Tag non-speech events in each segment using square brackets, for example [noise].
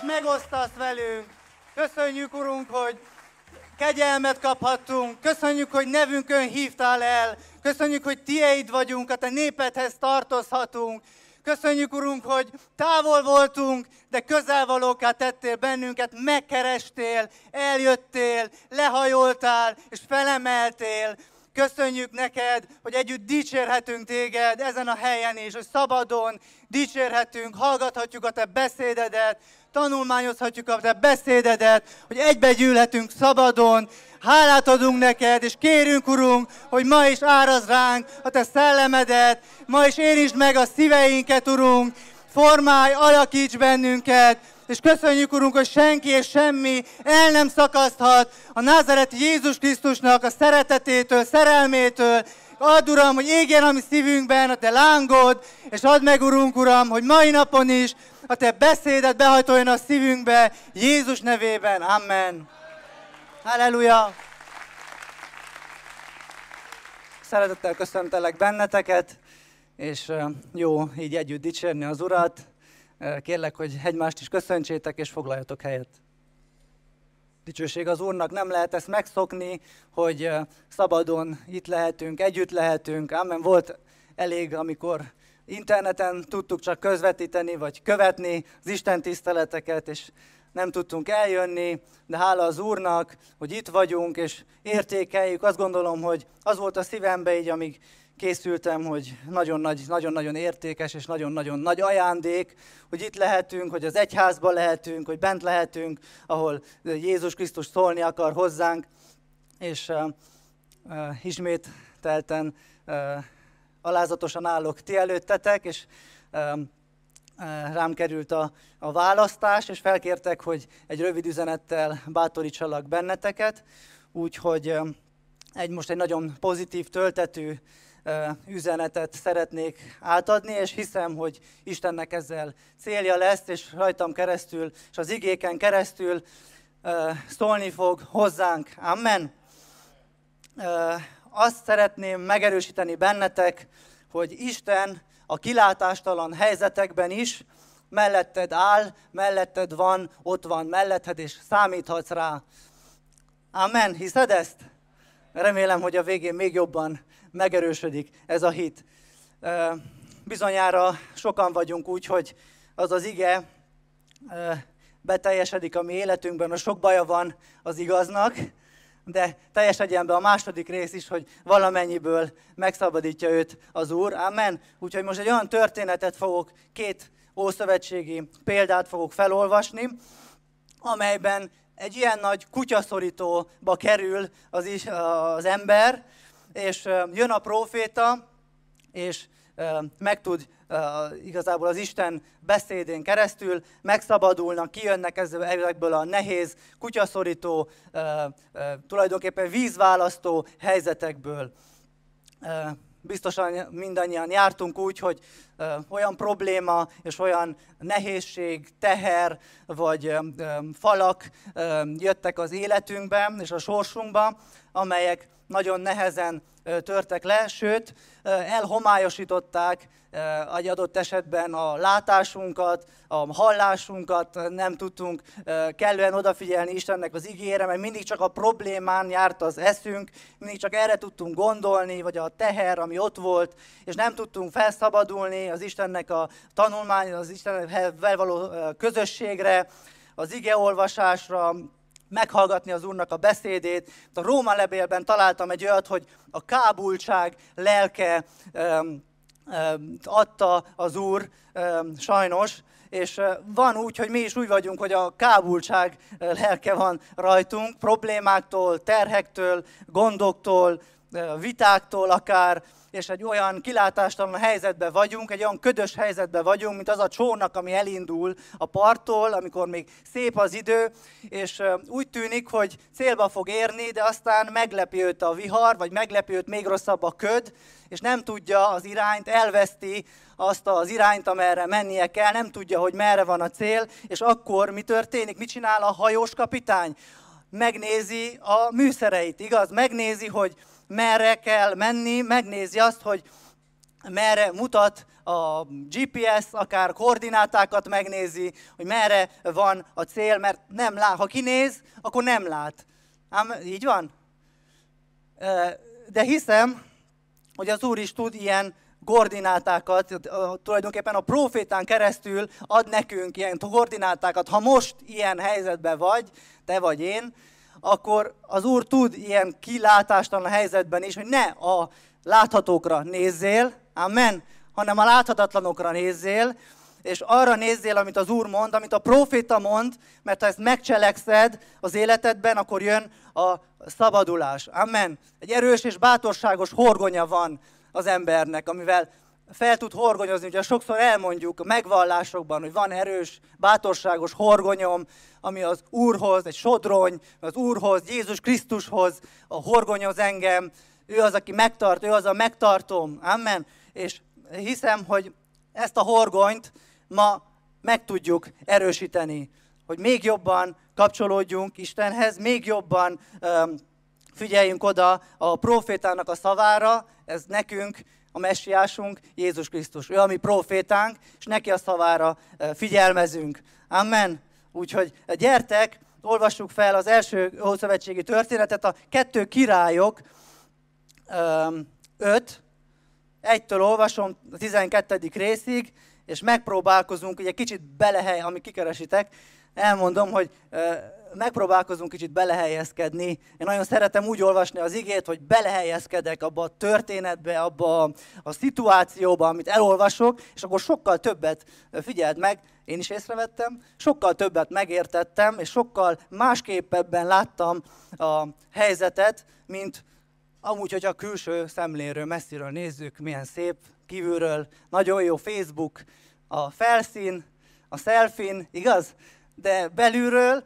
Amit megosztasz velünk. Köszönjük, Urunk, hogy kegyelmet kaphattunk. Köszönjük, hogy nevünkön hívtál el. Köszönjük, hogy Tieid vagyunk, a Te népedhez tartozhatunk. Köszönjük, Urunk, hogy távol voltunk, de közelvalóká tettél bennünket, megkerestél, eljöttél, lehajoltál és felemeltél. Köszönjük neked, hogy együtt dicsérhetünk téged ezen a helyen is, hogy szabadon dicsérhetünk, hallgathatjuk a te beszédedet, tanulmányozhatjuk a te beszédedet, hogy egybegyűlhetünk szabadon, hálát adunk neked, és kérünk, Urunk, hogy ma is áraz ránk a te szellemedet, ma is érintsd meg a szíveinket, Urunk, formálj, alakíts bennünket, és köszönjük, Urunk, hogy senki és semmi el nem szakaszthat a názereti Jézus Krisztusnak a szeretetétől, szerelmétől. Add, Uram, hogy égjen a mi szívünkben a Te lángod, és add meg, Urunk, Uram, hogy mai napon is a Te beszédet behajtoljon a szívünkbe, Jézus nevében. Amen. Halleluja! Szeretettel köszöntelek benneteket, és jó így együtt dicsérni az Urat. Kérlek, hogy egymást is köszöntsétek, és foglaljatok helyet. Dicsőség az Úrnak, nem lehet ezt megszokni, hogy szabadon itt lehetünk, együtt lehetünk. Amen. Volt elég, amikor interneten tudtuk csak közvetíteni, vagy követni az Isten tiszteleteket, és nem tudtunk eljönni, de hála az Úrnak, hogy itt vagyunk, és értékeljük. Azt gondolom, hogy az volt a szívembe így, amíg készültem, hogy nagyon-nagyon nagyon, nagyon értékes és nagyon-nagyon nagy ajándék, hogy itt lehetünk, hogy az egyházban lehetünk, hogy bent lehetünk, ahol Jézus Krisztus szólni akar hozzánk, és uh, uh, ismételten uh, alázatosan állok ti előttetek, és uh, rám került a, a választás, és felkértek, hogy egy rövid üzenettel bátorítsalak benneteket, úgyhogy egy, most egy nagyon pozitív, töltetű üzenetet szeretnék átadni, és hiszem, hogy Istennek ezzel célja lesz, és rajtam keresztül, és az igéken keresztül szólni fog hozzánk. Amen. Azt szeretném megerősíteni bennetek, hogy Isten a kilátástalan helyzetekben is melletted áll, melletted van, ott van melletted, és számíthatsz rá. Amen. Hiszed ezt? Remélem, hogy a végén még jobban megerősödik ez a hit. Bizonyára sokan vagyunk úgy, hogy az az ige beteljesedik a mi életünkben, a sok baja van az igaznak, de teljesedjen be a második rész is, hogy valamennyiből megszabadítja őt az Úr. Amen. Úgyhogy most egy olyan történetet fogok, két ószövetségi példát fogok felolvasni, amelyben egy ilyen nagy kutyaszorítóba kerül az, is, az ember, és jön a proféta, és meg tud igazából az Isten beszédén keresztül megszabadulnak, kijönnek ezekből a nehéz, kutyaszorító, tulajdonképpen vízválasztó helyzetekből. Biztosan mindannyian jártunk úgy, hogy olyan probléma és olyan nehézség, teher vagy falak jöttek az életünkbe és a sorsunkba, amelyek nagyon nehezen törtek le, sőt, elhomályosították egy adott esetben a látásunkat, a hallásunkat, nem tudtunk kellően odafigyelni Istennek az ígére, mert mindig csak a problémán járt az eszünk, mindig csak erre tudtunk gondolni, vagy a teher, ami ott volt, és nem tudtunk felszabadulni az Istennek a tanulmány, az Istennek való közösségre, az igeolvasásra, meghallgatni az Úrnak a beszédét. A Róma levélben találtam egy olyat, hogy a kábultság lelke um, um, adta az Úr um, sajnos, és van úgy, hogy mi is úgy vagyunk, hogy a kábultság lelke van rajtunk, problémáktól, terhektől, gondoktól, vitáktól akár, és egy olyan kilátástalan helyzetben vagyunk, egy olyan ködös helyzetben vagyunk, mint az a csónak, ami elindul a parttól, amikor még szép az idő, és úgy tűnik, hogy célba fog érni, de aztán meglepi őt a vihar, vagy meglepi őt még rosszabb a köd, és nem tudja az irányt, elveszti azt az irányt, amerre mennie kell, nem tudja, hogy merre van a cél, és akkor mi történik? Mit csinál a hajós kapitány? Megnézi a műszereit, igaz? Megnézi, hogy merre kell menni, megnézi azt, hogy merre mutat a, GPS, akár koordinátákat megnézi, hogy merre van a cél, mert nem lát. Ha kinéz, akkor nem lát. Ám így van? De hiszem, hogy az Úr is tud ilyen koordinátákat, tulajdonképpen a profétán keresztül ad nekünk ilyen koordinátákat. Ha most ilyen helyzetben vagy, te vagy én, akkor az Úr tud ilyen kilátástalan helyzetben is, hogy ne a láthatókra nézzél, amen, hanem a láthatatlanokra nézzél, és arra nézzél, amit az Úr mond, amit a proféta mond, mert ha ezt megcselekszed az életedben, akkor jön a szabadulás. Amen. Egy erős és bátorságos horgonya van az embernek, amivel fel tud horgonyozni. Ugye sokszor elmondjuk a megvallásokban, hogy van erős, bátorságos horgonyom, ami az Úrhoz, egy sodrony, az Úrhoz, Jézus Krisztushoz a horgonyoz engem. Ő az, aki megtart, ő az a megtartom. Amen. És hiszem, hogy ezt a horgonyt ma meg tudjuk erősíteni, hogy még jobban kapcsolódjunk Istenhez, még jobban um, figyeljünk oda a profétának a szavára, ez nekünk, a messiásunk, Jézus Krisztus. Ő a mi profétánk, és neki a szavára figyelmezünk. Amen. Úgyhogy gyertek, olvassuk fel az első ószövetségi történetet, a kettő királyok, öt, egytől olvasom a 12. részig, és megpróbálkozunk, ugye kicsit belehely, ami kikeresitek, elmondom, hogy megpróbálkozunk kicsit belehelyezkedni. Én nagyon szeretem úgy olvasni az igét, hogy belehelyezkedek abba a történetbe, abba a, szituációba, amit elolvasok, és akkor sokkal többet figyeld meg, én is észrevettem, sokkal többet megértettem, és sokkal másképpebben láttam a helyzetet, mint amúgy, hogy a külső szemléről, messziről nézzük, milyen szép, kívülről, nagyon jó Facebook, a felszín, a selfin, igaz? De belülről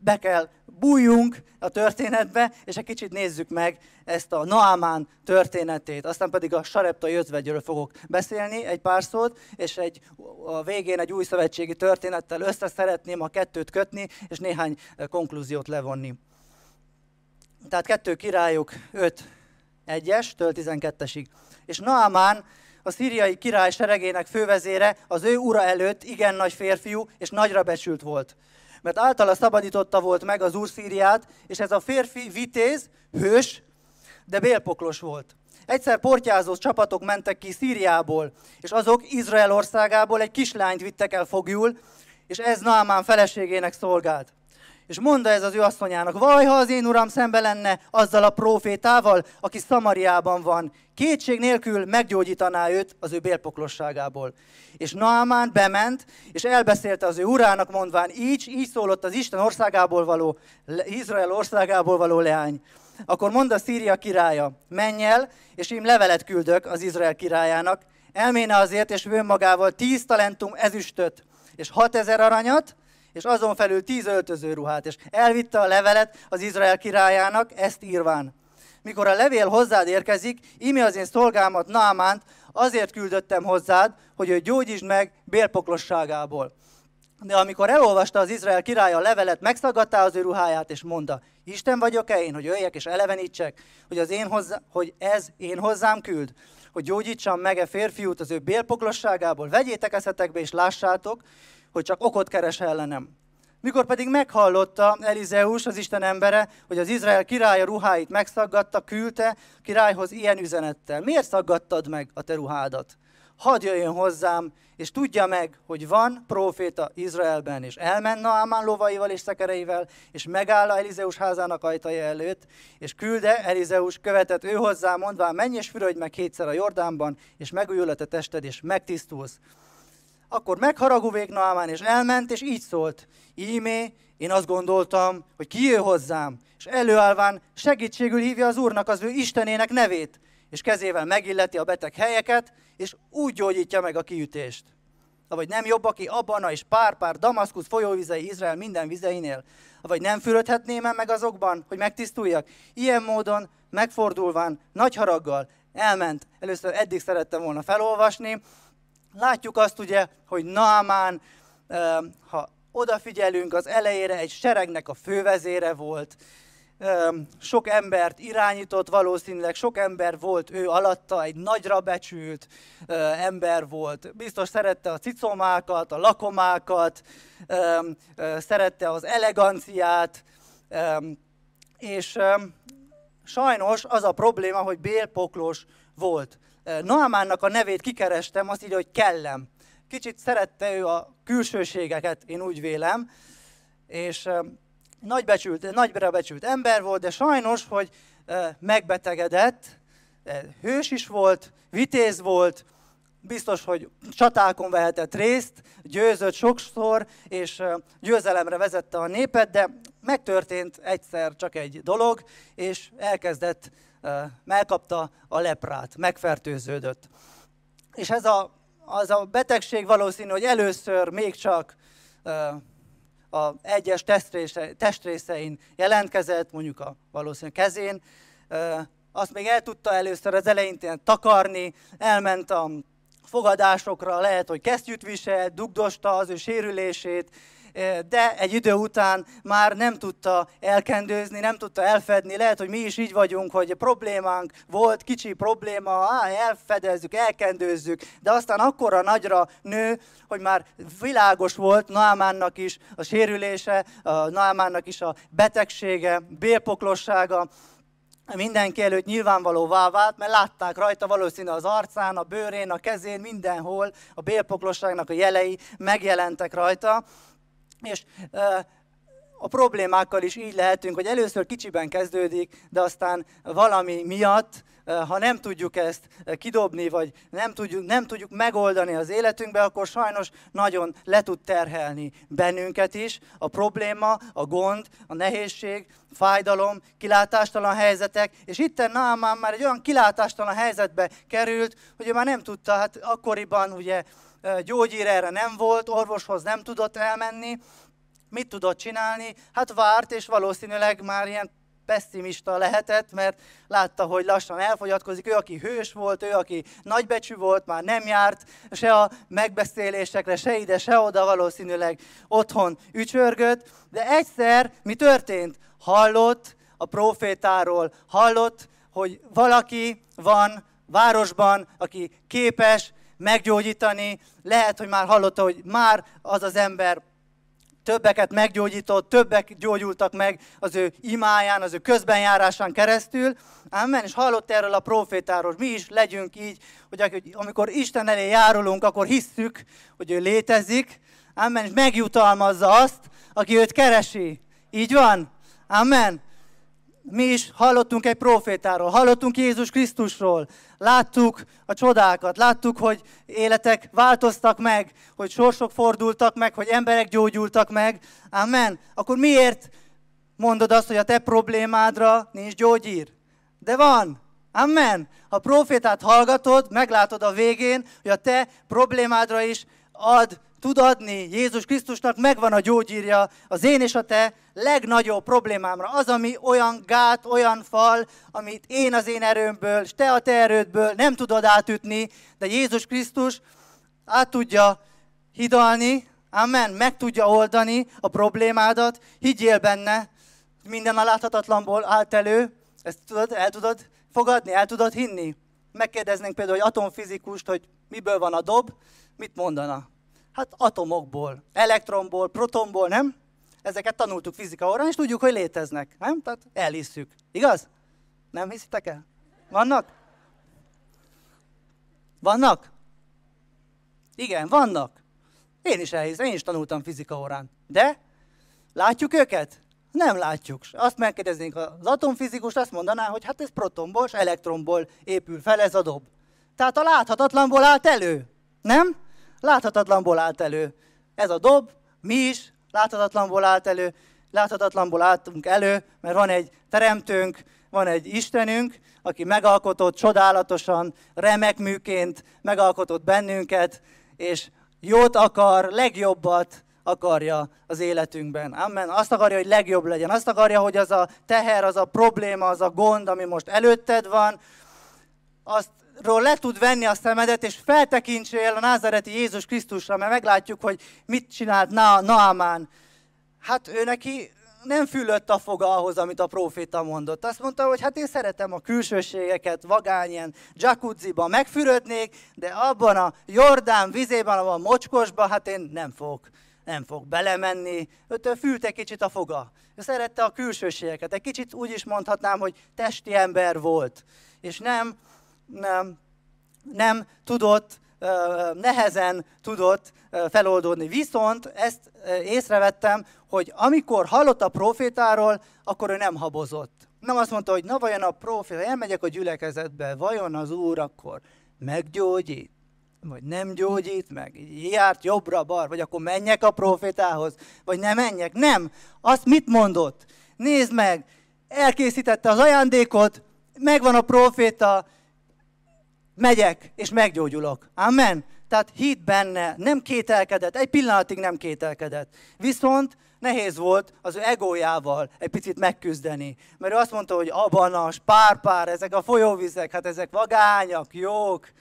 be kell bújjunk a történetbe, és egy kicsit nézzük meg ezt a Naamán történetét. Aztán pedig a Sarepta jötvegyről fogok beszélni egy pár szót, és egy, a végén egy új szövetségi történettel össze szeretném a kettőt kötni, és néhány konklúziót levonni. Tehát kettő királyok 5 1-es, től 12-esig. És Naamán a szíriai király seregének fővezére az ő ura előtt igen nagy férfiú és nagyra becsült volt mert általa szabadította volt meg az úr Szíriát, és ez a férfi vitéz, hős, de bélpoklos volt. Egyszer portyázó csapatok mentek ki Szíriából, és azok Izrael országából egy kislányt vittek el fogjul, és ez Naamán feleségének szolgált. És mondta ez az ő asszonyának, vaj, ha az én uram szembe lenne azzal a profétával, aki Szamariában van, kétség nélkül meggyógyítaná őt az ő bélpoklosságából. És Naamán bement, és elbeszélte az ő urának, mondván, így, így szólott az Isten országából való, Izrael országából való leány. Akkor mondta Szíria királya, menj el, és én levelet küldök az Izrael királyának, elméne azért, és vőn magával tíz talentum ezüstöt, és hatezer aranyat, és azon felül tíz öltözőruhát, és elvitte a levelet az Izrael királyának, ezt írván. Mikor a levél hozzád érkezik, imi az én szolgámat Naamánt, azért küldöttem hozzád, hogy ő gyógyítsd meg bélpoklosságából. De amikor elolvasta az Izrael király a levelet, megszagadta az ő ruháját, és mondta, Isten vagyok-e én, hogy jöjjek és elevenítsek, hogy, az én hozzá, hogy ez én hozzám küld, hogy gyógyítsam meg-e férfiút az ő bélpoklosságából, vegyétek eszetekbe és lássátok, hogy csak okot keres ellenem. Mikor pedig meghallotta Elizeus, az Isten embere, hogy az Izrael királya ruháit megszaggatta, küldte királyhoz ilyen üzenettel. Miért szaggattad meg a te ruhádat? Hadd jöjjön hozzám, és tudja meg, hogy van proféta Izraelben, és elment Naamán lovaival és szekereivel, és megáll a Elizeus házának ajtaja előtt, és külde Elizeus követett ő hozzá, mondván, menj és fürödj meg kétszer a Jordánban, és megújul a te tested, és megtisztulsz. Akkor megharagú Naamán, és elment, és így szólt, ímé, én azt gondoltam, hogy ki jön hozzám, és előállván segítségül hívja az Úrnak az ő Istenének nevét, és kezével megilleti a beteg helyeket, és úgy gyógyítja meg a kiütést. Vagy nem jobb, aki Abana és pár-pár Damaszkusz folyóvizei Izrael minden vizeinél? Vagy nem fürödhetném meg azokban, hogy megtisztuljak? Ilyen módon, megfordulván, nagy haraggal elment. Először eddig szerettem volna felolvasni, Látjuk azt ugye, hogy Naamán, ha odafigyelünk, az elejére egy seregnek a fővezére volt, sok embert irányított valószínűleg, sok ember volt ő alatta, egy nagyra becsült ember volt. Biztos szerette a cicomákat, a lakomákat, szerette az eleganciát, és sajnos az a probléma, hogy bélpoklos volt. Noamánnak a nevét kikerestem, azt így, hogy kellem. Kicsit szerette ő a külsőségeket, én úgy vélem, és nagybecsült, nagyra becsült ember volt, de sajnos, hogy megbetegedett, hős is volt, vitéz volt, biztos, hogy csatákon vehetett részt, győzött sokszor, és győzelemre vezette a népet, de megtörtént egyszer csak egy dolog, és elkezdett, megkapta a leprát, megfertőződött. És ez a, az a betegség valószínű, hogy először még csak a egyes testrésze, testrészein jelentkezett, mondjuk a valószínű kezén, azt még el tudta először az elején takarni, elment a fogadásokra, lehet, hogy kesztyűt viselt, dugdosta az ő sérülését, de egy idő után már nem tudta elkendőzni, nem tudta elfedni. Lehet, hogy mi is így vagyunk, hogy problémánk volt, kicsi probléma, á, elfedezzük, elkendőzzük, de aztán akkora nagyra nő, hogy már világos volt Naamánnak is a sérülése, a Naamánnak is a betegsége, bélpoklossága, mindenki előtt nyilvánvalóvá vált, mert látták rajta valószínű az arcán, a bőrén, a kezén, mindenhol a bélpoklosságnak a jelei megjelentek rajta, és a problémákkal is így lehetünk, hogy először kicsiben kezdődik, de aztán valami miatt, ha nem tudjuk ezt kidobni, vagy nem tudjuk, nem tudjuk megoldani az életünkbe, akkor sajnos nagyon le tud terhelni bennünket is a probléma, a gond, a nehézség, fájdalom, kilátástalan helyzetek, és itt Naamán már egy olyan kilátástalan helyzetbe került, hogy ő már nem tudta, hát akkoriban ugye gyógyír erre nem volt, orvoshoz nem tudott elmenni, mit tudott csinálni? Hát várt, és valószínűleg már ilyen pessimista lehetett, mert látta, hogy lassan elfogyatkozik. Ő, aki hős volt, ő, aki nagybecsű volt, már nem járt se a megbeszélésekre, se ide, se oda, valószínűleg otthon ücsörgött. De egyszer mi történt? Hallott a profétáról, hallott, hogy valaki van városban, aki képes meggyógyítani. Lehet, hogy már hallotta, hogy már az az ember többeket meggyógyított, többek gyógyultak meg az ő imáján, az ő közbenjárásán keresztül. Amen. És hallott erről a profétáról. Mi is legyünk így, hogy amikor Isten elé járulunk, akkor hisszük, hogy ő létezik. Amen. És megjutalmazza azt, aki őt keresi. Így van? Amen mi is hallottunk egy profétáról, hallottunk Jézus Krisztusról, láttuk a csodákat, láttuk, hogy életek változtak meg, hogy sorsok fordultak meg, hogy emberek gyógyultak meg. Amen. Akkor miért mondod azt, hogy a te problémádra nincs gyógyír? De van. Amen. Ha profétát hallgatod, meglátod a végén, hogy a te problémádra is ad tud adni Jézus Krisztusnak, megvan a gyógyírja az én és a te legnagyobb problémámra. Az, ami olyan gát, olyan fal, amit én az én erőmből, és te a te erődből nem tudod átütni, de Jézus Krisztus át tudja hidalni, amen, meg tudja oldani a problémádat, higgyél benne, minden a láthatatlanból állt elő, ezt tudod, el tudod fogadni, el tudod hinni. Megkérdeznénk például egy atomfizikust, hogy miből van a dob, mit mondana? Hát atomokból, elektronból, protonból, nem? Ezeket tanultuk fizika órán, és tudjuk, hogy léteznek. Nem? Tehát elhisszük. Igaz? Nem hiszitek el? Vannak? Vannak? Igen, vannak. Én is elhiszem, én is tanultam fizika órán. De látjuk őket? Nem látjuk. Azt megkérdeznénk az atomfizikust, azt mondaná, hogy hát ez protonból és elektronból épül fel ez a dob. Tehát a láthatatlanból állt elő. Nem? Láthatatlanból állt elő. Ez a dob, mi is láthatatlanból állt elő, láthatatlanból álltunk elő, mert van egy teremtőnk, van egy Istenünk, aki megalkotott csodálatosan, remek műként megalkotott bennünket, és jót akar, legjobbat akarja az életünkben. Amen. Azt akarja, hogy legjobb legyen. Azt akarja, hogy az a teher, az a probléma, az a gond, ami most előtted van, azt ról le tud venni a szemedet, és feltekintsél a názareti Jézus Krisztusra, mert meglátjuk, hogy mit csinált Na- Naamán. Hát ő neki nem fülött a foga ahhoz, amit a proféta mondott. Azt mondta, hogy hát én szeretem a külsőségeket, vagány ilyen jacuzziban megfürödnék, de abban a Jordán vizében, abban a mocskosban, hát én nem fogok, nem fog belemenni. Őtől egy kicsit a foga. Ő szerette a külsőségeket. Egy kicsit úgy is mondhatnám, hogy testi ember volt. És nem, nem, nem tudott nehezen tudott feloldódni. Viszont ezt észrevettem, hogy amikor hallott a profétáról, akkor ő nem habozott. Nem azt mondta, hogy na vajon a proféta, elmegyek a gyülekezetbe, vajon az úr akkor meggyógyít? Vagy nem gyógyít meg? Járt jobbra-bar, vagy akkor menjek a profétához, vagy nem menjek? Nem. Azt mit mondott? Nézd meg, elkészítette az ajándékot, megvan a proféta, megyek, és meggyógyulok. Amen. Tehát hit benne, nem kételkedett, egy pillanatig nem kételkedett. Viszont nehéz volt az ő egójával egy picit megküzdeni. Mert ő azt mondta, hogy abanas, párpár, ezek a folyóvizek, hát ezek vagányak, jók.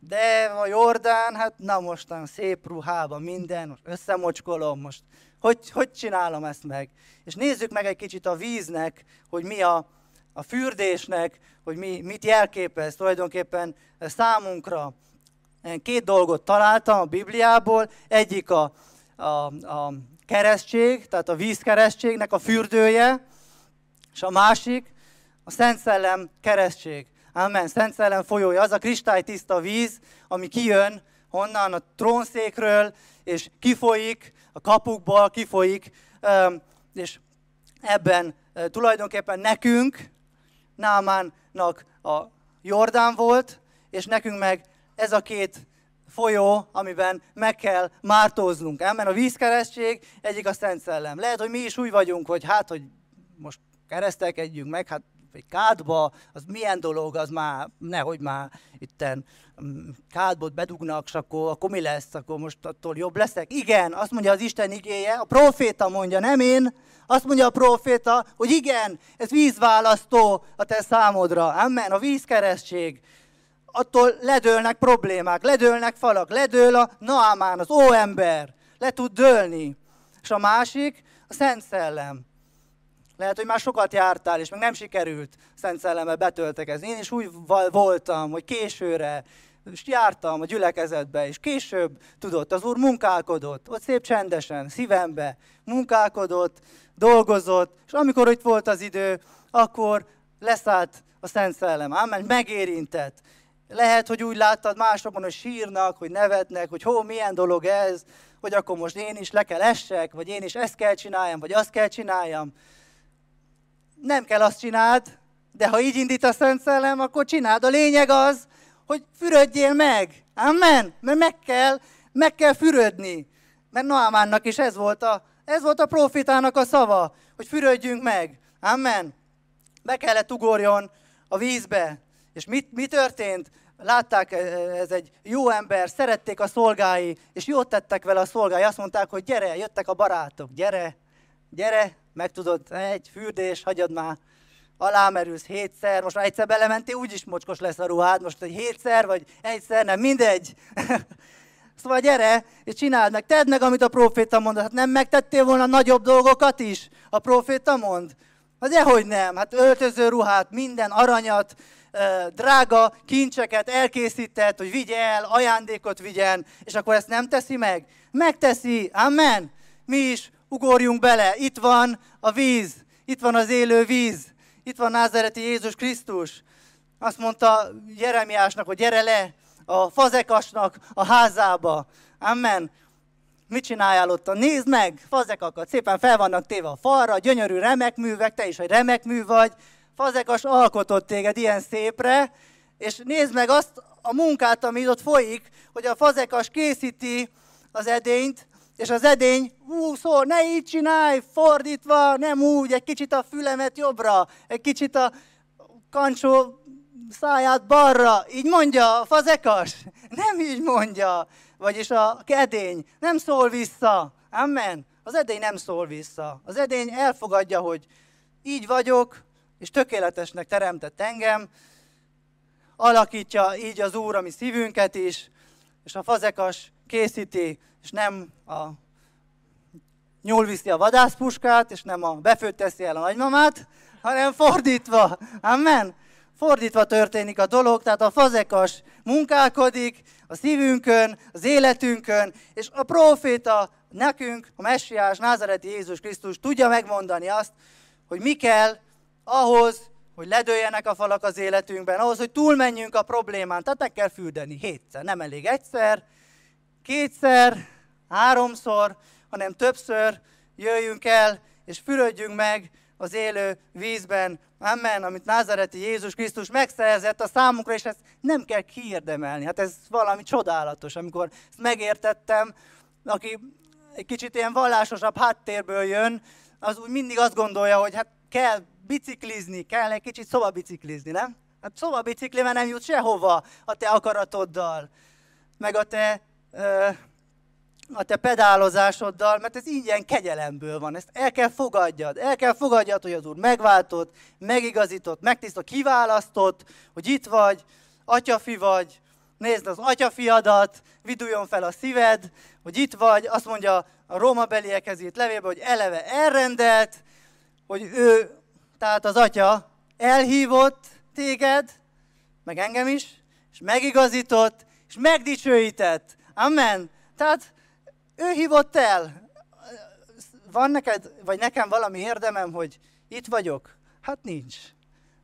De a Jordán, hát na mostan szép ruhában minden, összemocskolom, most hogy, hogy csinálom ezt meg? És nézzük meg egy kicsit a víznek, hogy mi a, a fürdésnek, hogy mi, mit jelképez tulajdonképpen számunkra. Két dolgot találtam a Bibliából, egyik a, a, a keresztség, tehát a vízkeresztségnek a fürdője, és a másik a Szent Szellem keresztség. Amen. Szent Szellem folyója, az a kristálytiszta víz, ami kijön honnan a trónszékről, és kifolyik, a kapukból kifolyik, és ebben tulajdonképpen nekünk, Námánnak a Jordán volt, és nekünk meg ez a két folyó, amiben meg kell mártóznunk. Emen a vízkeresztség, egyik a Szent Szellem. Lehet, hogy mi is úgy vagyunk, hogy hát, hogy most keresztelkedjünk meg, hát egy kádba, az milyen dolog, az már, nehogy már itten mm, kádbot bedugnak, és akkor, akkor mi lesz, akkor most attól jobb leszek? Igen, azt mondja az Isten igéje, a proféta mondja, nem én, azt mondja a proféta, hogy igen, ez vízválasztó a te számodra. Amen, a vízkeresztség. Attól ledőlnek problémák, ledőlnek falak, ledől a Naamán, az óember. Le tud dőlni. És a másik, a Szent Szellem. Lehet, hogy már sokat jártál, és még nem sikerült Szent Szellemmel betöltekezni. Én is úgy voltam, hogy későre, és jártam a gyülekezetbe, és később, tudott, az Úr munkálkodott, ott szép csendesen, szívembe, munkálkodott, dolgozott, és amikor itt volt az idő, akkor leszállt a Szent Szellem. Amen, megérintett. Lehet, hogy úgy láttad másokon, hogy sírnak, hogy nevetnek, hogy hó, milyen dolog ez, hogy akkor most én is le kell essek, vagy én is ezt kell csináljam, vagy azt kell csináljam. Nem kell azt csináld, de ha így indít a Szent Szellem, akkor csináld. A lényeg az, hogy fürödjél meg. Amen. Mert meg kell, meg kell fürödni. Mert Noámánnak is ez volt a ez volt a profitának a szava, hogy fürödjünk meg. Amen. Be kellett ugorjon a vízbe. És mit, mi történt? Látták, e, ez egy jó ember, szerették a szolgái, és jót tettek vele a szolgái. Azt mondták, hogy gyere, jöttek a barátok, gyere, gyere, meg tudod, egy fürdés, hagyjad már, alámerülsz hétszer, most már egyszer belementél, úgyis mocskos lesz a ruhád, most egy hétszer, vagy egyszer, nem, mindegy. [laughs] Szóval gyere, és csináld meg, tedd meg, amit a proféta mond. Hát nem megtettél volna nagyobb dolgokat is? A proféta mond? Hát dehogy nem, hát öltöző ruhát, minden aranyat, drága kincseket elkészített, hogy vigye el, ajándékot vigyen, és akkor ezt nem teszi meg? Megteszi, amen. Mi is ugorjunk bele, itt van a víz, itt van az élő víz, itt van Názereti Jézus Krisztus. Azt mondta Jeremiásnak, hogy gyere le, a fazekasnak a házába. Amen. Mit csináljál ott? Nézd meg, fazekakat szépen fel vannak téve a falra, gyönyörű remek művek, te is egy remek mű vagy. Fazekas alkotott téged ilyen szépre, és nézd meg azt a munkát, ami ott folyik, hogy a fazekas készíti az edényt, és az edény, ú, szól, ne így csinálj, fordítva, nem úgy, egy kicsit a fülemet jobbra, egy kicsit a kancsó száját balra, így mondja a fazekas? [laughs] Nem így mondja. Vagyis a edény nem szól vissza. Amen. Az edény nem szól vissza. Az edény elfogadja, hogy így vagyok, és tökéletesnek teremtett engem, alakítja így az Úr a mi szívünket is, és a fazekas készíti, és nem a nyúl viszi a vadászpuskát, és nem a befőtt teszi el a nagymamát, hanem fordítva. Amen. Fordítva történik a dolog, tehát a fazekas munkálkodik a szívünkön, az életünkön, és a proféta nekünk, a messiás, názareti Jézus Krisztus tudja megmondani azt, hogy mi kell ahhoz, hogy ledőjenek a falak az életünkben, ahhoz, hogy túlmenjünk a problémán. Tehát meg kell fürdeni hétszer, nem elég egyszer, kétszer, háromszor, hanem többször jöjjünk el, és fürödjünk meg az élő vízben, Amen, amit názareti Jézus Krisztus megszerzett a számunkra, és ezt nem kell kiérdemelni. Hát ez valami csodálatos, amikor ezt megértettem, aki egy kicsit ilyen vallásosabb háttérből jön, az úgy mindig azt gondolja, hogy hát kell biciklizni, kell egy kicsit szobabiciklizni, nem? Hát szobabiciklivel nem jut sehova a te akaratoddal, meg a te, ö, a te pedálozásoddal, mert ez ingyen kegyelemből van. Ezt el kell fogadjad. El kell fogadjad, hogy az Úr megváltott, megigazított, megtisztott, kiválasztott, hogy itt vagy, atyafi vagy, nézd az atyafiadat, viduljon fel a szíved, hogy itt vagy, azt mondja a Róma beliekhez írt levélbe, hogy eleve elrendelt, hogy ő, tehát az atya elhívott téged, meg engem is, és megigazított, és megdicsőített. Amen. Tehát ő hívott el. Van neked, vagy nekem valami érdemem, hogy itt vagyok? Hát nincs.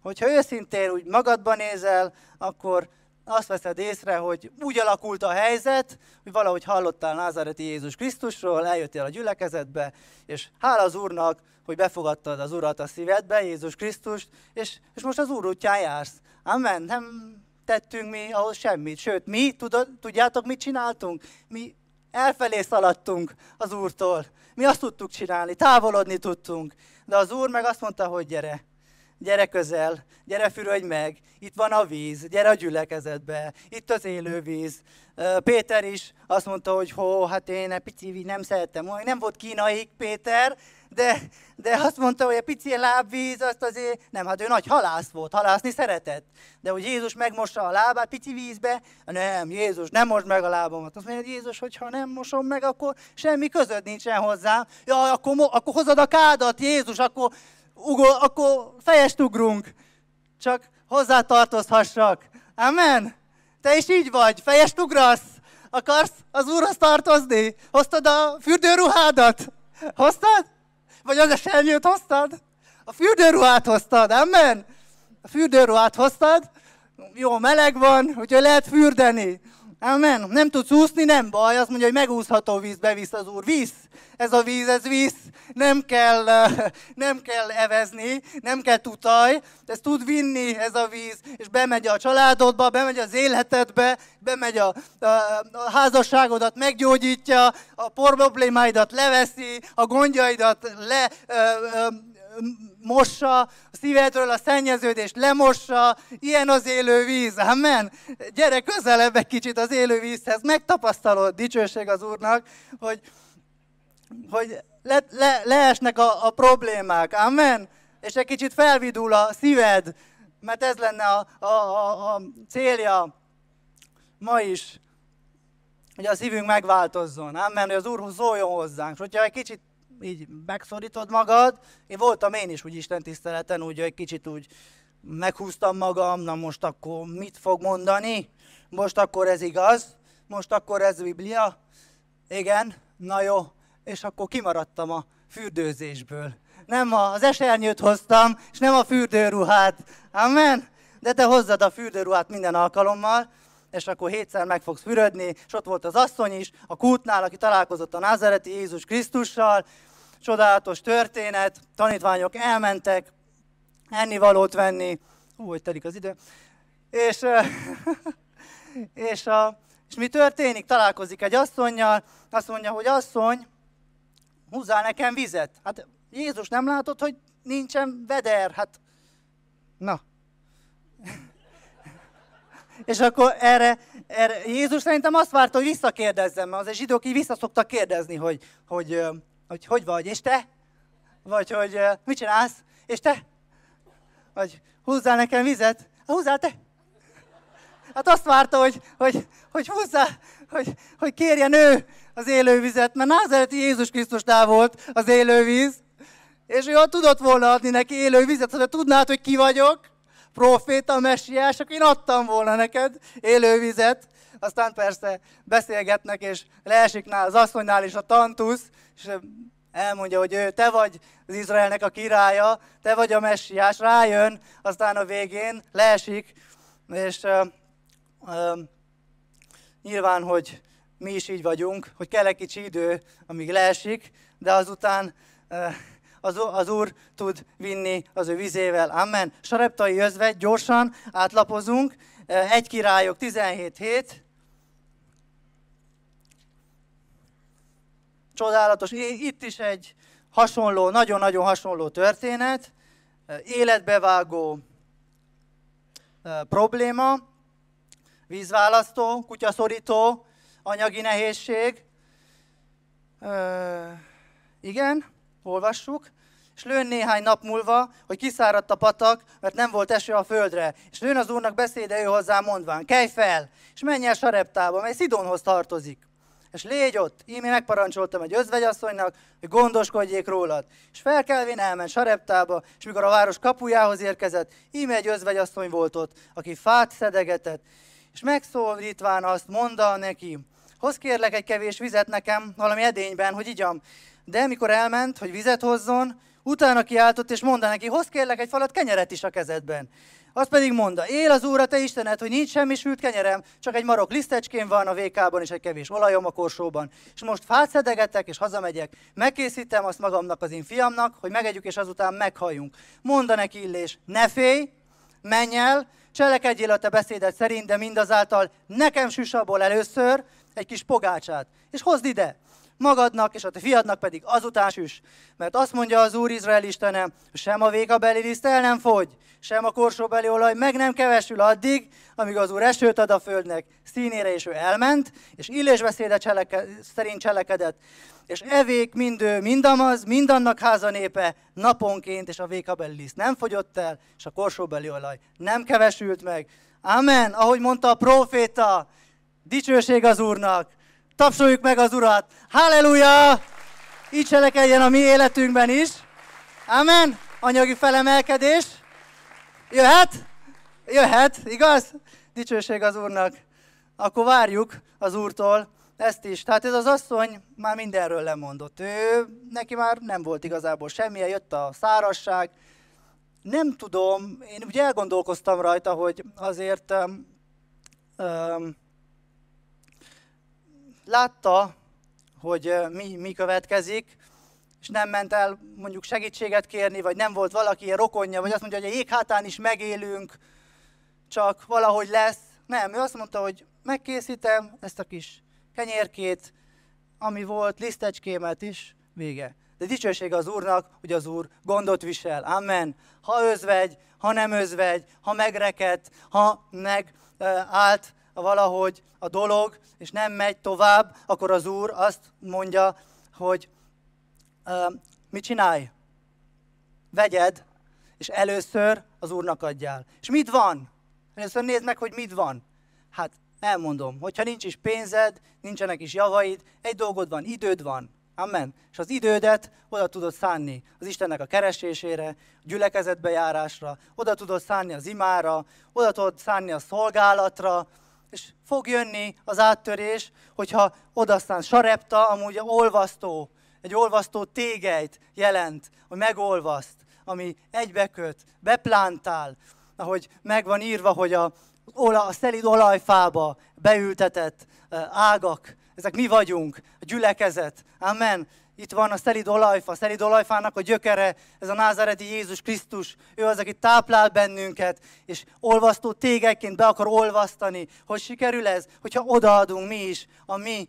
Hogyha őszintén úgy magadban nézel, akkor azt veszed észre, hogy úgy alakult a helyzet, hogy valahogy hallottál Názareti Jézus Krisztusról, eljöttél a gyülekezetbe, és hála az Úrnak, hogy befogadtad az Urat a szívedbe, Jézus Krisztust, és, és most az Úr útján jársz. Amen. Nem tettünk mi ahhoz semmit. Sőt, mi, tudod, tudjátok, mit csináltunk? Mi elfelé szaladtunk az Úrtól. Mi azt tudtuk csinálni, távolodni tudtunk. De az Úr meg azt mondta, hogy gyere, gyere közel, gyere fürödj meg, itt van a víz, gyere a gyülekezetbe, itt az élő víz. Péter is azt mondta, hogy hó, hát én egy pici víz nem szerettem. Nem volt kínai Péter, de, de azt mondta, hogy a pici lábvíz, azt azért, nem, hát ő nagy halász volt, halászni szeretett. De hogy Jézus megmossa a lábát pici vízbe, nem, Jézus, nem most meg a lábamat. Azt mondja, hogy Jézus, hogyha nem mosom meg, akkor semmi között nincsen hozzá. Ja, akkor, akkor hozod a kádat, Jézus, akkor ugol, akkor fejest ugrunk, csak hozzá tartozhassak. Amen. Te is így vagy, fejest ugrasz. Akarsz az Úrhoz tartozni? Hoztad a fürdőruhádat? Hoztad? Vagy az esernyőt hoztad? A fürdőruhát hoztad, amen? A fürdőruhát hoztad? Jó, meleg van, úgyhogy lehet fürdeni. Amen. Nem tudsz úszni, nem baj. Azt mondja, hogy megúszható vízbe visz az Úr. Visz. Ez a víz, ez visz. Nem kell, nem kell evezni, nem kell tutaj. Ez tud vinni, ez a víz. És bemegy a családodba, bemegy az életedbe, bemegy a, a, a házasságodat, meggyógyítja, a problémáidat leveszi, a gondjaidat le, ö, ö, mossa, a szívedről a szennyeződést lemossa, ilyen az élő víz, amen. Gyere közelebb egy kicsit az élő vízhez, megtapasztalod, dicsőség az Úrnak, hogy, hogy le, le, leesnek a, a problémák, amen. És egy kicsit felvidul a szíved, mert ez lenne a, a, a, a célja ma is, hogy a szívünk megváltozzon, amen, hogy az Úr szóljon hozzánk. És hogyha egy kicsit így megszorítod magad. Én voltam én is úgy Isten tiszteleten, úgy egy kicsit úgy meghúztam magam, na most akkor mit fog mondani? Most akkor ez igaz? Most akkor ez Biblia? Igen, na jó. És akkor kimaradtam a fürdőzésből. Nem az esernyőt hoztam, és nem a fürdőruhát. Amen? De te hozzad a fürdőruhát minden alkalommal, és akkor hétszer meg fogsz fürödni, és ott volt az asszony is, a kútnál, aki találkozott a názereti Jézus Krisztussal, csodálatos történet, tanítványok elmentek ennivalót venni, ú, hogy telik az idő, és, [laughs] és, a, és mi történik? Találkozik egy asszonynal, azt mondja, hogy asszony, húzzál nekem vizet. Hát Jézus nem látott, hogy nincsen veder, hát na. [laughs] És akkor erre, erre Jézus szerintem azt várta, hogy visszakérdezzem, mert az zsidók így vissza szoktak kérdezni, hogy, hogy hogy hogy vagy, és te? Vagy hogy mit csinálsz, és te? Vagy húzzál nekem vizet? Húzzál te? Hát azt várta, hogy, hogy, hogy húzzál, hogy, hogy kérjen ő az élővizet, mert Názereti Jézus Krisztusnál volt az élővíz, és ő tudott volna adni neki élővizet, ha tudnád, hogy ki vagyok, proféta, messiás, akkor én adtam volna neked élővizet. Aztán persze beszélgetnek, és leesik nál az asszonynál is a tantusz, és elmondja, hogy ő, te vagy az Izraelnek a királya, te vagy a messiás, rájön, aztán a végén leesik, és uh, uh, nyilván, hogy mi is így vagyunk, hogy kell egy kicsi idő, amíg leesik, de azután az, az Úr tud vinni az ő vizével. Amen. Sareptai özvegy, gyorsan átlapozunk. Egy királyok 17 hét. Csodálatos. Itt is egy hasonló, nagyon-nagyon hasonló történet. Életbevágó probléma. Vízválasztó, kutyaszorító, anyagi nehézség. igen olvassuk, és lőn néhány nap múlva, hogy kiszáradt a patak, mert nem volt eső a földre. És lőn az úrnak beszéde ő hozzá mondván, kelj fel, és menj el Sareptába, mely Szidonhoz tartozik. És légy ott, íme megparancsoltam egy özvegyasszonynak, hogy gondoskodjék rólad. És felkelvén elment Sareptába, és mikor a város kapujához érkezett, íme egy özvegyasszony volt ott, aki fát szedegetett. És megszólítván azt mondta neki, hoz kérlek egy kevés vizet nekem valami edényben, hogy igyam, de mikor elment, hogy vizet hozzon, utána kiáltott, és mondta neki, hoz kérlek egy falat kenyeret is a kezedben. Azt pedig mondta, él az Úr a te Istened, hogy nincs semmi sült kenyerem, csak egy marok lisztecskén van a vékában, és egy kevés olajom a korsóban. És most fát szedegetek, és hazamegyek. Megkészítem azt magamnak, az én fiamnak, hogy megegyük, és azután meghalljunk. Monda neki Illés, ne félj, menj el, cselekedjél a te beszédet szerint, de mindazáltal nekem süss abból először egy kis pogácsát, és hozd ide magadnak, és a te fiadnak pedig azután süs. Mert azt mondja az Úr Izrael Istene, sem a vékabeli liszt el nem fogy, sem a korsóbeli olaj meg nem kevesül addig, amíg az Úr esőt ad a földnek színére, és ő elment, és illésbeszéde cseleke, szerint cselekedett. És evék mind ő, mind amaz, mind annak háza népe naponként, és a vékabeli liszt nem fogyott el, és a korsóbeli olaj nem kevesült meg. Amen, ahogy mondta a proféta, dicsőség az Úrnak, Tapsoljuk meg az Urat! Halleluja! Így cselekedjen a mi életünkben is. Amen. Anyagi felemelkedés. Jöhet? Jöhet, igaz? Dicsőség az Úrnak. Akkor várjuk az Úrtól ezt is. Tehát ez az asszony már mindenről lemondott. Ő, neki már nem volt igazából semmilyen, jött a szárasság. Nem tudom, én ugye elgondolkoztam rajta, hogy azért um, um, látta, hogy mi, mi következik, és nem ment el mondjuk segítséget kérni, vagy nem volt valaki ilyen rokonja, vagy azt mondja, hogy a jéghátán is megélünk, csak valahogy lesz. Nem, ő azt mondta, hogy megkészítem ezt a kis kenyérkét, ami volt, lisztecskémet is, vége. De dicsőség az Úrnak, hogy az Úr gondot visel. Amen. Ha özvegy, ha nem özvegy, ha megrekedt, ha megállt, valahogy a dolog, és nem megy tovább, akkor az Úr azt mondja, hogy mit csinálj? Vegyed, és először az Úrnak adjál. És mit van? Először nézd meg, hogy mit van. Hát elmondom, hogyha nincs is pénzed, nincsenek is javaid, egy dolgod van, időd van. Amen. És az idődet oda tudod szánni az Istennek a keresésére, a gyülekezetbe járásra, oda tudod szánni az imára, oda tudod szánni a szolgálatra, és fog jönni az áttörés, hogyha odasztán sarepta, amúgy olvasztó, egy olvasztó tégelyt jelent, hogy megolvaszt, ami egybeköt, beplántál, ahogy megvan írva, hogy a, a szelid olajfába beültetett ágak, ezek mi vagyunk, a gyülekezet. Amen. Itt van a szelid olajfa, a szelid olajfának a gyökere, ez a názáreti Jézus Krisztus. Ő az, aki táplál bennünket, és olvasztó tégekként be akar olvasztani. Hogy sikerül ez? Hogyha odaadunk mi is a mi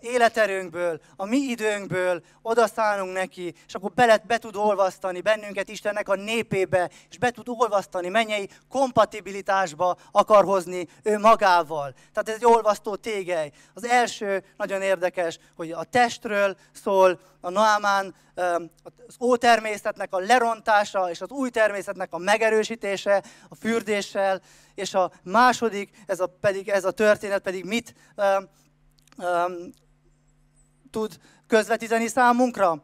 életerőnkből, a mi időnkből, odaszánunk neki, és akkor be, be tud olvasztani bennünket Istennek a népébe, és be tud olvasztani, mennyei kompatibilitásba akar hozni ő magával. Tehát ez egy olvasztó tégely. Az első nagyon érdekes, hogy a testről szól, a Noámán az ótermészetnek a lerontása és az új természetnek a megerősítése a fürdéssel, és a második, ez a, pedig, ez a történet pedig mit um, tud közvetíteni számunkra?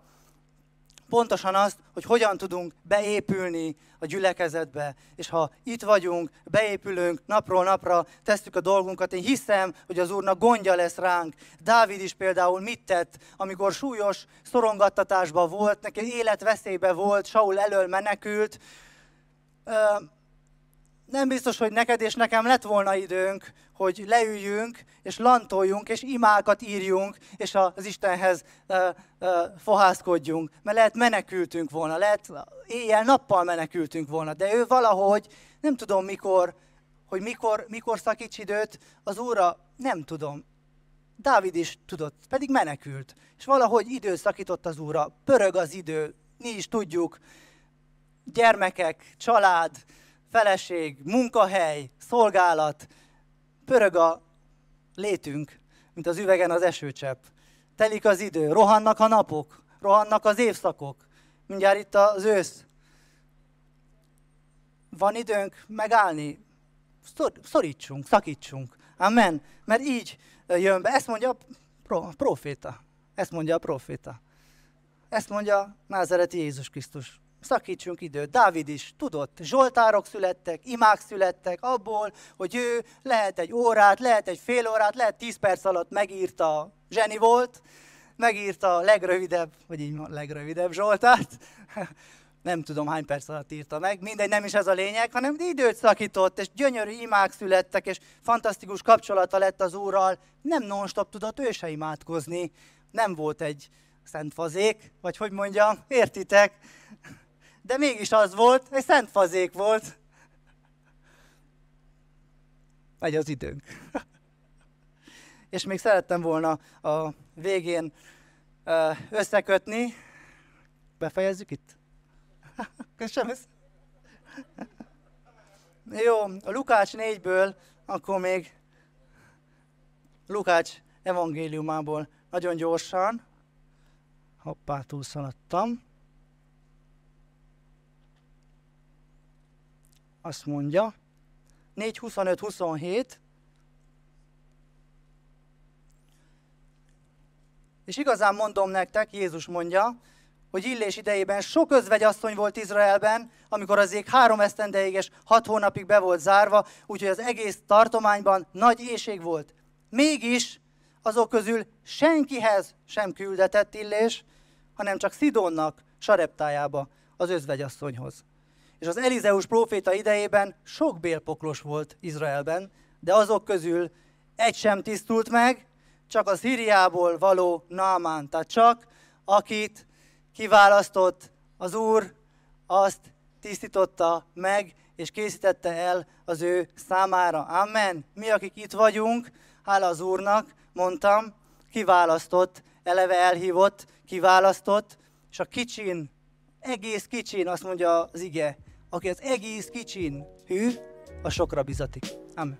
Pontosan azt, hogy hogyan tudunk beépülni a gyülekezetbe. És ha itt vagyunk, beépülünk, napról napra tesszük a dolgunkat, én hiszem, hogy az Úrnak gondja lesz ránk. Dávid is például mit tett, amikor súlyos szorongattatásban volt, neki életveszélybe volt, Saul elől menekült, nem biztos, hogy neked és nekem lett volna időnk, hogy leüljünk, és lantoljunk, és imákat írjunk, és az Istenhez uh, uh, fohászkodjunk. Mert lehet menekültünk volna, lehet éjjel-nappal menekültünk volna, de ő valahogy, nem tudom mikor, hogy mikor, mikor szakíts időt, az Úrra nem tudom. Dávid is tudott, pedig menekült. És valahogy időt szakított az Úrra, pörög az idő, mi is tudjuk, gyermekek, család, feleség, munkahely, szolgálat, pörög a létünk, mint az üvegen az esőcsepp. Telik az idő, rohannak a napok, rohannak az évszakok. Mindjárt itt az ősz. Van időnk megállni? Szorítsunk, szakítsunk. Amen. Mert így jön be. Ezt mondja a proféta. Ezt mondja a proféta. Ezt mondja Názereti Jézus Krisztus szakítsunk időt. Dávid is tudott, zsoltárok születtek, imák születtek abból, hogy ő lehet egy órát, lehet egy fél órát, lehet tíz perc alatt megírta, zseni volt, megírta a legrövidebb, vagy így legrövidebb zsoltát, [laughs] nem tudom hány perc alatt írta meg, mindegy, nem is ez a lényeg, hanem időt szakított, és gyönyörű imák születtek, és fantasztikus kapcsolata lett az Úrral, nem non-stop tudott ő se imádkozni, nem volt egy szent fazék, vagy hogy mondjam, értitek? De mégis az volt, egy szent fazék volt. Megy az időnk. [laughs] És még szerettem volna a végén összekötni. Befejezzük itt? [laughs] Köszönöm. Jó, a Lukács 4-ből, akkor még Lukács evangéliumából nagyon gyorsan. Hoppá, túlszaladtam. Azt mondja, 4.25-27, és igazán mondom nektek, Jézus mondja, hogy Illés idejében sok özvegyasszony volt Izraelben, amikor az ég három esztendeig és hat hónapig be volt zárva, úgyhogy az egész tartományban nagy éjség volt. Mégis azok közül senkihez sem küldetett Illés, hanem csak Szidonnak, Sareptájába, az özvegyasszonyhoz. És az Elizeus próféta idejében sok bélpoklos volt Izraelben, de azok közül egy sem tisztult meg, csak az Szíriából való Naamán, tehát csak akit kiválasztott az Úr, azt tisztította meg, és készítette el az ő számára. Amen. Mi, akik itt vagyunk, hála az Úrnak, mondtam, kiválasztott, eleve elhívott, kiválasztott, és a kicsin, egész kicsin, azt mondja az ige, aki az egész kicsin hű, a sokra bizatik. Amen.